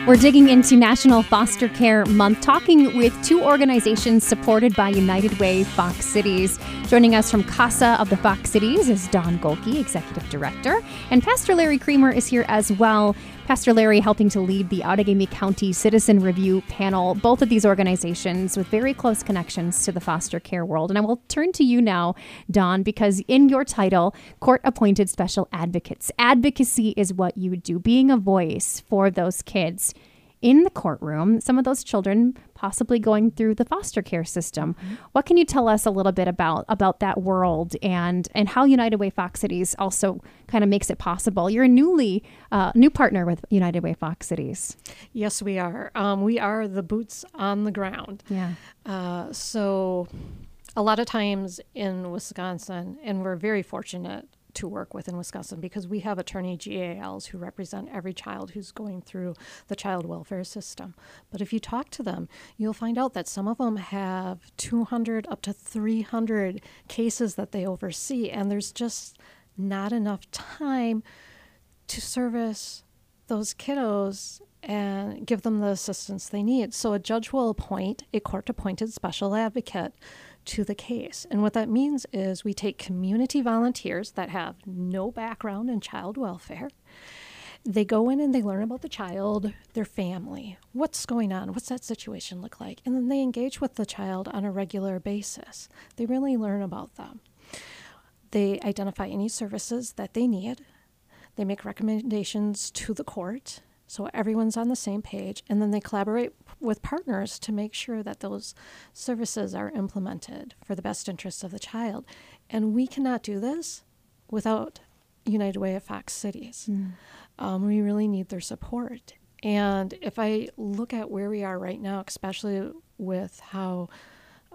We're digging into National Foster Care Month, talking with two organizations supported by United Way Fox Cities. Joining us from CASA of the Fox Cities is Don Golke, Executive Director, and Pastor Larry Creamer is here as well. Pastor Larry helping to lead the Outagamie County Citizen Review Panel, both of these organizations with very close connections to the foster care world. And I will turn to you now, Don, because in your title, Court Appointed Special Advocates, advocacy is what you do, being a voice for those kids in the courtroom, some of those children possibly going through the foster care system. Mm-hmm. What can you tell us a little bit about about that world and and how United Way Fox Cities also kind of makes it possible? You're a newly uh, new partner with United Way Fox Cities. Yes, we are. Um, we are the boots on the ground. Yeah. Uh, so a lot of times in Wisconsin, and we're very fortunate to work with in Wisconsin because we have attorney GALs who represent every child who's going through the child welfare system. But if you talk to them, you'll find out that some of them have 200 up to 300 cases that they oversee, and there's just not enough time to service those kiddos and give them the assistance they need. So a judge will appoint a court appointed special advocate to the case. And what that means is we take community volunteers that have no background in child welfare. They go in and they learn about the child, their family, what's going on, what's that situation look like, and then they engage with the child on a regular basis. They really learn about them. They identify any services that they need. They make recommendations to the court so everyone's on the same page, and then they collaborate with partners to make sure that those services are implemented for the best interests of the child. And we cannot do this without United Way of Fox Cities. Mm. Um, we really need their support. And if I look at where we are right now, especially with how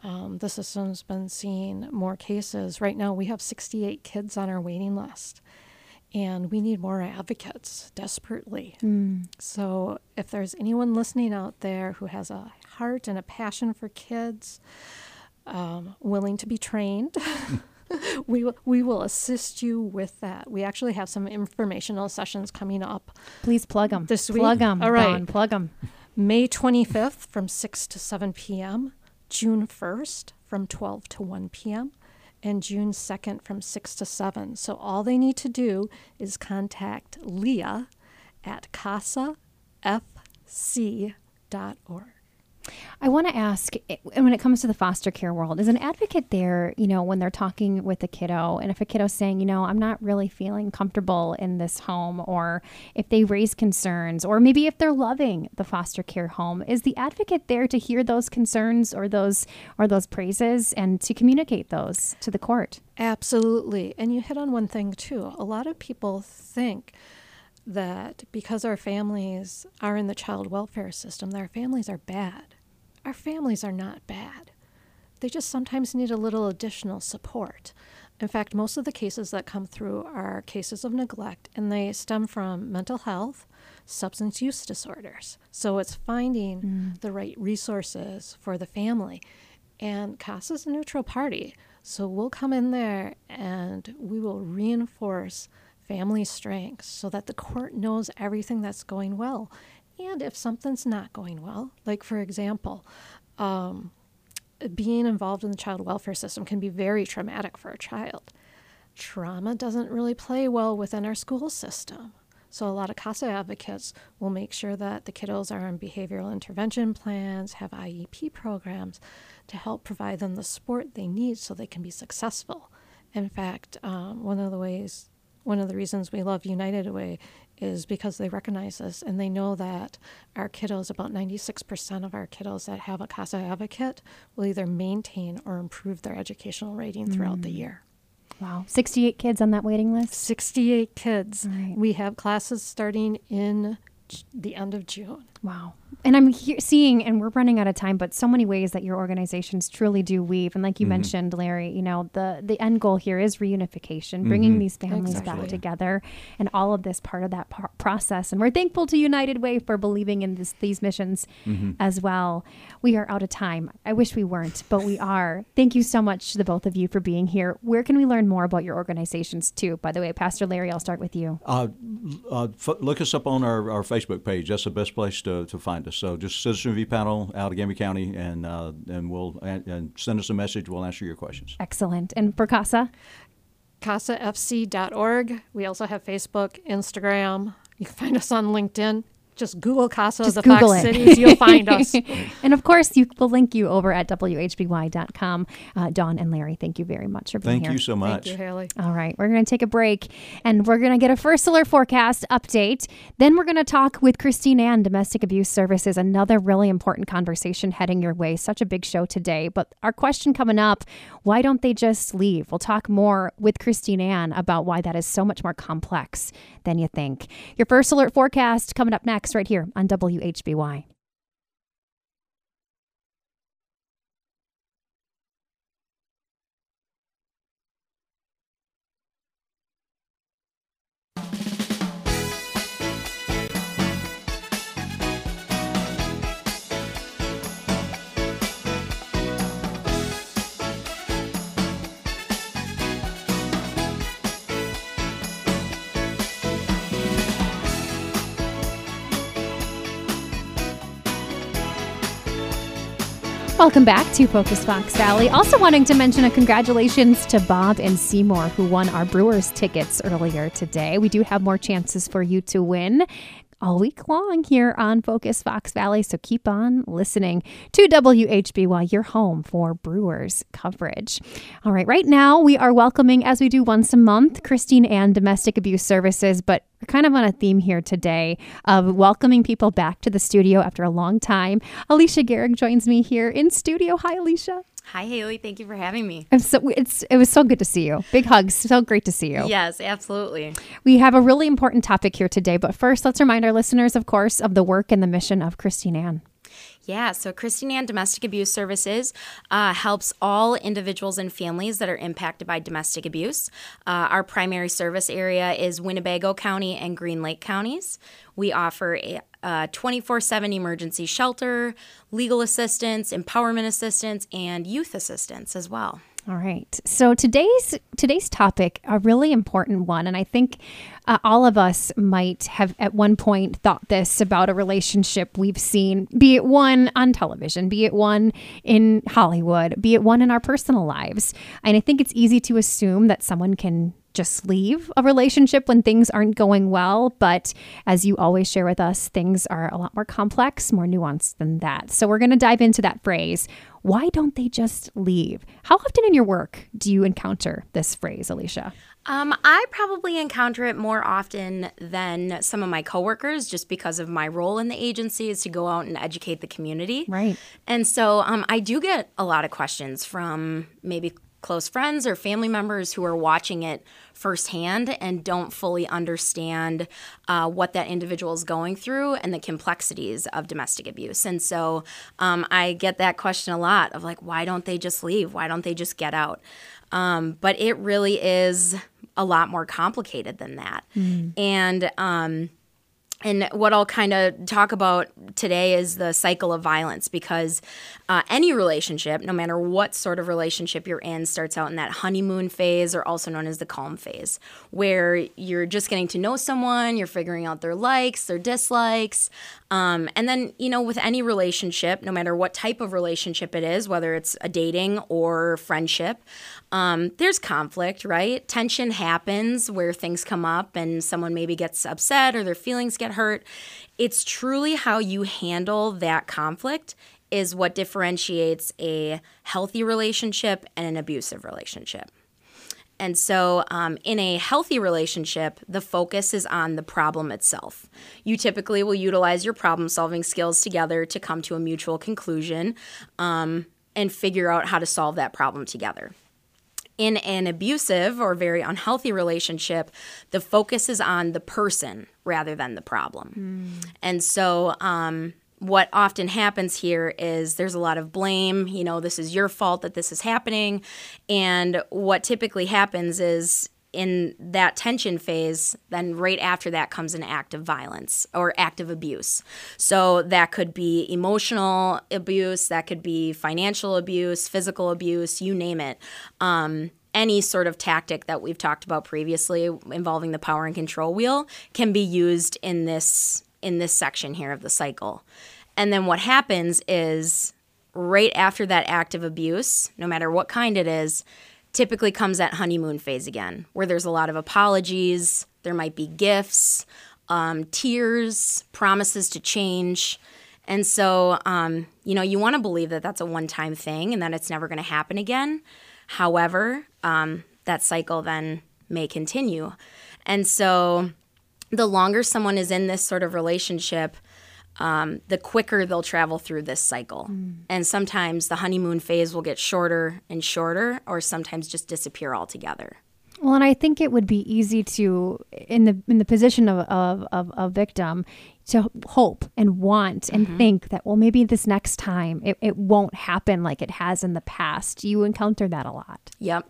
um, the system's been seeing more cases, right now we have 68 kids on our waiting list and we need more advocates desperately. Mm. So, if there's anyone listening out there who has a heart and a passion for kids, um, willing to be trained, we will, we will assist you with that. We actually have some informational sessions coming up. Please plug them this week. Plug them. All right, plug them. May 25th from 6 to 7 p.m. June 1st from 12 to 1 p.m and June 2nd from 6 to 7. So all they need to do is contact Leah at casafc.org. I want to ask eh, when it comes to the foster care world, is an advocate there, you know, when they're talking with a kiddo, and if a kiddo's saying, you know, I'm not really feeling comfortable in this home, or if they raise concerns, or maybe if they're loving the foster care home, is the advocate there to hear those concerns or those or those praises and to communicate those to the court? Absolutely. And you hit on one thing too. A lot of people think that because our families are in the child welfare system, that our families are bad. Our families are not bad. They just sometimes need a little additional support. In fact, most of the cases that come through are cases of neglect, and they stem from mental health, substance use disorders. So it's finding mm. the right resources for the family. And CASA is a neutral party. So we'll come in there and we will reinforce family strengths so that the court knows everything that's going well. And if something's not going well, like for example, um, being involved in the child welfare system can be very traumatic for a child. Trauma doesn't really play well within our school system. So, a lot of CASA advocates will make sure that the kiddos are on behavioral intervention plans, have IEP programs to help provide them the support they need so they can be successful. In fact, um, one of the ways one of the reasons we love United Way is because they recognize us and they know that our kiddos, about 96% of our kiddos that have a CASA advocate, will either maintain or improve their educational rating throughout mm. the year. Wow. 68 kids on that waiting list? 68 kids. Right. We have classes starting in the end of June. Wow. And I'm he- seeing, and we're running out of time, but so many ways that your organizations truly do weave. And like you mm-hmm. mentioned, Larry, you know, the, the end goal here is reunification, bringing mm-hmm. these families exactly. back together, and all of this part of that par- process. And we're thankful to United Way for believing in this, these missions mm-hmm. as well. We are out of time. I wish we weren't, but we are. Thank you so much to the both of you for being here. Where can we learn more about your organizations too? By the way, Pastor Larry, I'll start with you. Uh, uh, f- look us up on our, our Facebook page. That's the best place to to, to find us. So just Citizen Review Panel, Outagamie County, and uh, and we'll and, and send us a message. We'll answer your questions. Excellent. And for CASA? CASAFC.org. We also have Facebook, Instagram. You can find us on LinkedIn just Google Casa just the Google Fox it. Cities. You'll find us. and of course, you will link you over at whby.com. Uh, Dawn and Larry, thank you very much for being thank here. Thank you so much. Thank you, Haley. All right, we're going to take a break and we're going to get a first alert forecast update. Then we're going to talk with Christine Ann, Domestic Abuse Services. Another really important conversation heading your way. Such a big show today. But our question coming up why don't they just leave? We'll talk more with Christine Ann about why that is so much more complex than you think. Your first alert forecast coming up next, right here on WHBY. Welcome back to Focus Fox Valley. Also, wanting to mention a congratulations to Bob and Seymour, who won our Brewers tickets earlier today. We do have more chances for you to win all week long here on Focus Fox Valley. So keep on listening to WHBY, your home for Brewers coverage. All right, right now we are welcoming, as we do once a month, Christine Ann Domestic Abuse Services, but we're kind of on a theme here today of welcoming people back to the studio after a long time. Alicia Garrick joins me here in studio. Hi, Alicia. Hi, Haley. Thank you for having me. I'm so it's it was so good to see you. Big hugs. So great to see you. Yes, absolutely. We have a really important topic here today, but first, let's remind our listeners, of course, of the work and the mission of Christine Ann. Yeah, so Christine Ann Domestic Abuse Services uh, helps all individuals and families that are impacted by domestic abuse. Uh, our primary service area is Winnebago County and Green Lake counties. We offer a 24 7 emergency shelter, legal assistance, empowerment assistance, and youth assistance as well. All right. So today's today's topic a really important one, and I think uh, all of us might have at one point thought this about a relationship we've seen, be it one on television, be it one in Hollywood, be it one in our personal lives. And I think it's easy to assume that someone can just leave a relationship when things aren't going well. But as you always share with us, things are a lot more complex, more nuanced than that. So we're going to dive into that phrase. Why don't they just leave? How often in your work do you encounter this phrase, Alicia? Um, I probably encounter it more often than some of my coworkers just because of my role in the agency is to go out and educate the community. Right. And so um, I do get a lot of questions from maybe close friends or family members who are watching it firsthand and don't fully understand uh, what that individual is going through and the complexities of domestic abuse. And so um, I get that question a lot of like, why don't they just leave? Why don't they just get out? Um, but it really is a lot more complicated than that. Mm. And um, and what I'll kind of talk about today is the cycle of violence because uh, any relationship, no matter what sort of relationship you're in, starts out in that honeymoon phase or also known as the calm phase, where you're just getting to know someone, you're figuring out their likes, their dislikes. Um, and then, you know, with any relationship, no matter what type of relationship it is, whether it's a dating or friendship, um, there's conflict, right? Tension happens where things come up and someone maybe gets upset or their feelings get hurt. It's truly how you handle that conflict is what differentiates a healthy relationship and an abusive relationship. And so, um, in a healthy relationship, the focus is on the problem itself. You typically will utilize your problem solving skills together to come to a mutual conclusion um, and figure out how to solve that problem together in an abusive or very unhealthy relationship, the focus is on the person rather than the problem. Mm. And so, um, what often happens here is there's a lot of blame. You know, this is your fault that this is happening. And what typically happens is in that tension phase, then right after that comes an act of violence or act of abuse. So that could be emotional abuse, that could be financial abuse, physical abuse, you name it. Um, any sort of tactic that we've talked about previously involving the power and control wheel can be used in this in this section here of the cycle. And then what happens is right after that act of abuse, no matter what kind it is, typically comes at honeymoon phase again, where there's a lot of apologies, there might be gifts, um, tears, promises to change. And so, um, you know, you want to believe that that's a one time thing and that it's never going to happen again. However, um, that cycle then may continue. And so, the longer someone is in this sort of relationship, um, the quicker they'll travel through this cycle. Mm. And sometimes the honeymoon phase will get shorter and shorter, or sometimes just disappear altogether. Well, and I think it would be easy to, in the in the position of of, of a victim, to hope and want and mm-hmm. think that well maybe this next time it, it won't happen like it has in the past. You encounter that a lot. Yep.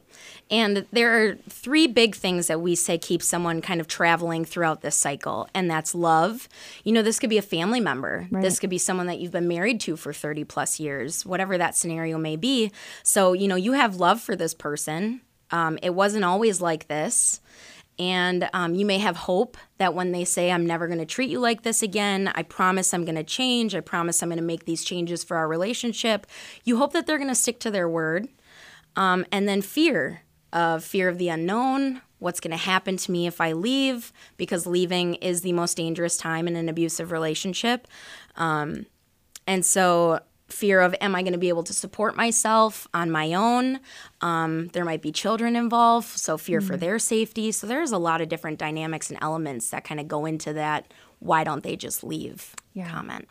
And there are three big things that we say keep someone kind of traveling throughout this cycle, and that's love. You know, this could be a family member, right. this could be someone that you've been married to for 30 plus years, whatever that scenario may be. So, you know, you have love for this person. Um, it wasn't always like this. And um, you may have hope that when they say, I'm never going to treat you like this again, I promise I'm going to change, I promise I'm going to make these changes for our relationship, you hope that they're going to stick to their word. Um, and then fear of fear of the unknown, what's going to happen to me if I leave, because leaving is the most dangerous time in an abusive relationship. Um, and so fear of am I going to be able to support myself on my own? Um, there might be children involved, so fear mm-hmm. for their safety. So there's a lot of different dynamics and elements that kind of go into that. Why don't they just leave? Yeah. Comment.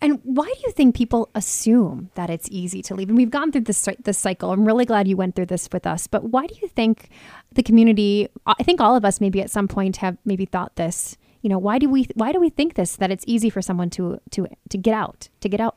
And why do you think people assume that it's easy to leave? And we've gone through this this cycle. I'm really glad you went through this with us. But why do you think the community? I think all of us maybe at some point have maybe thought this. You know, why do we why do we think this that it's easy for someone to to to get out to get out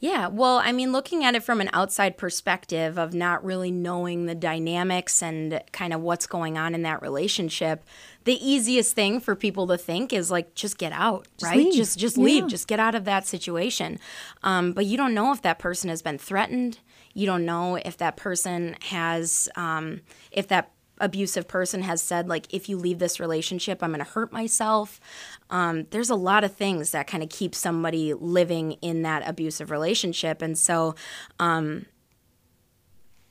yeah, well, I mean, looking at it from an outside perspective of not really knowing the dynamics and kind of what's going on in that relationship, the easiest thing for people to think is like, just get out, just right? Leave. Just just yeah. leave, just get out of that situation. Um, but you don't know if that person has been threatened. You don't know if that person has, um, if that abusive person has said like if you leave this relationship i'm going to hurt myself. Um, there's a lot of things that kind of keep somebody living in that abusive relationship. And so um,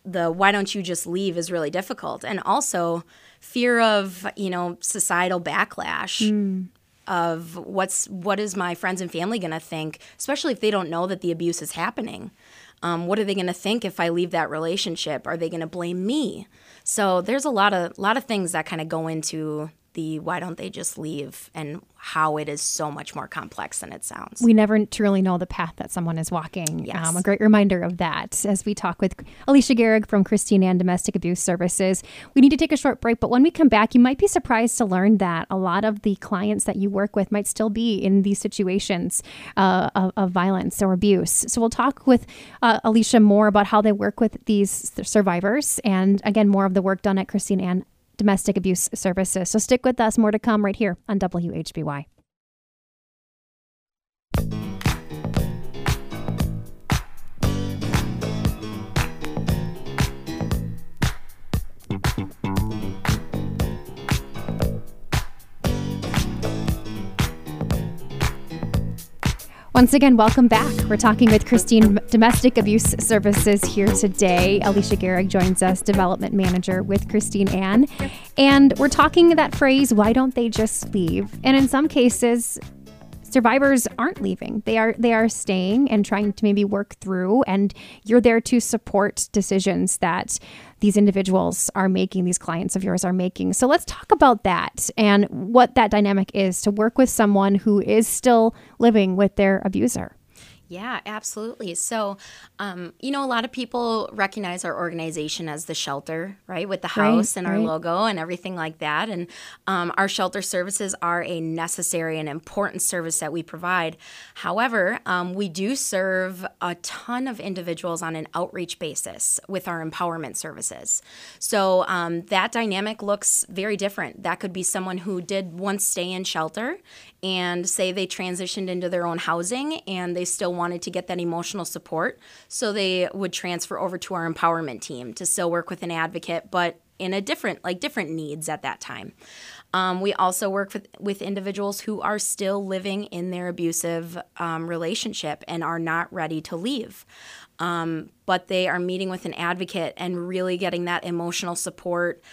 the why don't you just leave is really difficult. And also fear of you know societal backlash mm. of what's what is my friends and family going to think especially if they don't know that the abuse is happening um, what are they going to think if i leave that relationship? Are they going to blame me? So there's a lot of lot of things that kind of go into the why don't they just leave and how it is so much more complex than it sounds. We never truly know the path that someone is walking. Yes. Um, a great reminder of that as we talk with Alicia Garrig from Christine Ann Domestic Abuse Services. We need to take a short break, but when we come back, you might be surprised to learn that a lot of the clients that you work with might still be in these situations uh, of, of, violence or abuse. So we'll talk with uh, Alicia more about how they work with these survivors and again, more of the work done at Christine Ann domestic abuse services. So stick with us. More to come right here on WHBY. Once again, welcome back. We're talking with Christine Domestic Abuse Services here today. Alicia Garrig joins us, development manager with Christine Ann. And we're talking that phrase, why don't they just leave? And in some cases, survivors aren't leaving. They are they are staying and trying to maybe work through and you're there to support decisions that these individuals are making, these clients of yours are making. So let's talk about that and what that dynamic is to work with someone who is still living with their abuser. Yeah, absolutely. So, um, you know, a lot of people recognize our organization as the shelter, right, with the house right, and our right. logo and everything like that. And um, our shelter services are a necessary and important service that we provide. However, um, we do serve a ton of individuals on an outreach basis with our empowerment services. So um, that dynamic looks very different. That could be someone who did once stay in shelter and say they transitioned into their own housing and they still wanted to get that emotional support. So they would transfer over to our empowerment team to still work with an advocate, but in a different like different needs at that time. Um, we also work with, with individuals who are still living in their abusive um, relationship and are not ready to leave. Um, but they are meeting with an advocate and really getting that emotional support.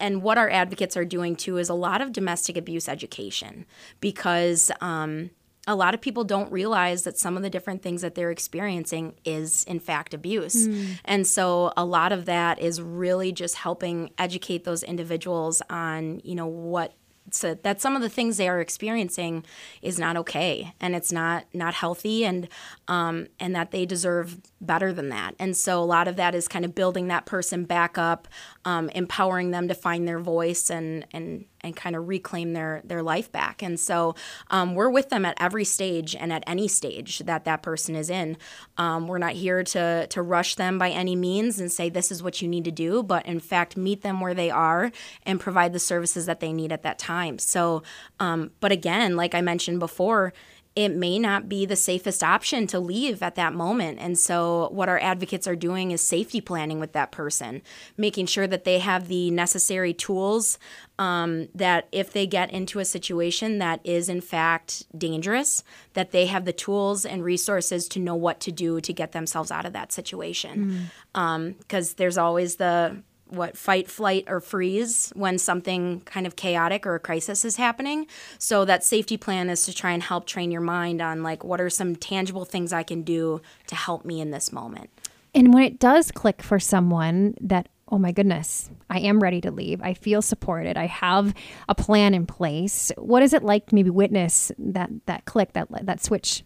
And what our advocates are doing too is a lot of domestic abuse education because um, a lot of people don't realize that some of the different things that they're experiencing is in fact abuse. Mm. And so a lot of that is really just helping educate those individuals on, you know, what so that some of the things they are experiencing is not okay and it's not not healthy and um, and that they deserve better than that and so a lot of that is kind of building that person back up um, empowering them to find their voice and and and kind of reclaim their their life back. And so um, we're with them at every stage and at any stage that that person is in. Um, we're not here to to rush them by any means and say this is what you need to do, but in fact meet them where they are and provide the services that they need at that time. So, um, but again, like I mentioned before it may not be the safest option to leave at that moment. And so, what our advocates are doing is safety planning with that person, making sure that they have the necessary tools um, that if they get into a situation that is in fact dangerous, that they have the tools and resources to know what to do to get themselves out of that situation. Because mm. um, there's always the what fight, flight, or freeze when something kind of chaotic or a crisis is happening. So that safety plan is to try and help train your mind on like what are some tangible things I can do to help me in this moment. And when it does click for someone that oh my goodness, I am ready to leave. I feel supported. I have a plan in place. What is it like to maybe witness that that click, that that switch?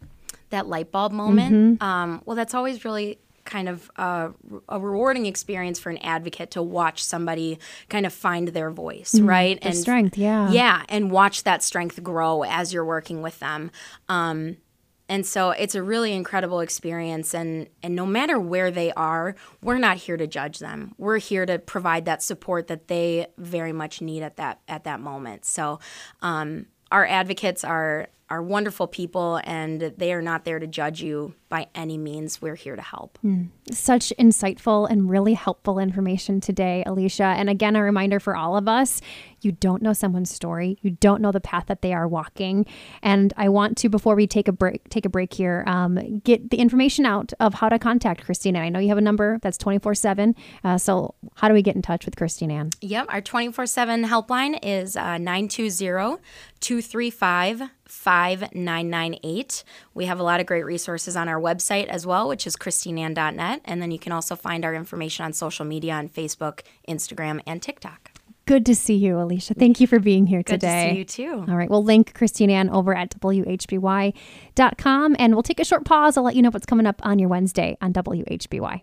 That light bulb moment. Mm-hmm. Um, well, that's always really kind of a, a, rewarding experience for an advocate to watch somebody kind of find their voice, mm, right? and strength, yeah, yeah, and watch that strength grow as you're working with them. Um, and so it's a really incredible experience and and no matter where they are we're not here to judge them we're here to provide that support that they very much need at that at that moment so um, our advocates are are wonderful people and they are not there to judge you by any means. We're here to help. Mm. Such insightful and really helpful information today, Alicia. And again, a reminder for all of us you don't know someone's story, you don't know the path that they are walking. And I want to, before we take a break, take a break here, um, get the information out of how to contact Christine. I know you have a number that's 24 uh, 7. So, how do we get in touch with Christine Ann? Yep, our 24 7 helpline is uh, 920 235 5998. We have a lot of great resources on our website as well, which is christineann.net. And then you can also find our information on social media on Facebook, Instagram, and TikTok. Good to see you, Alicia. Thank you for being here Good today. to see you too. All right. We'll link Christine Ann over at WHBY.com and we'll take a short pause. I'll let you know what's coming up on your Wednesday on WHBY.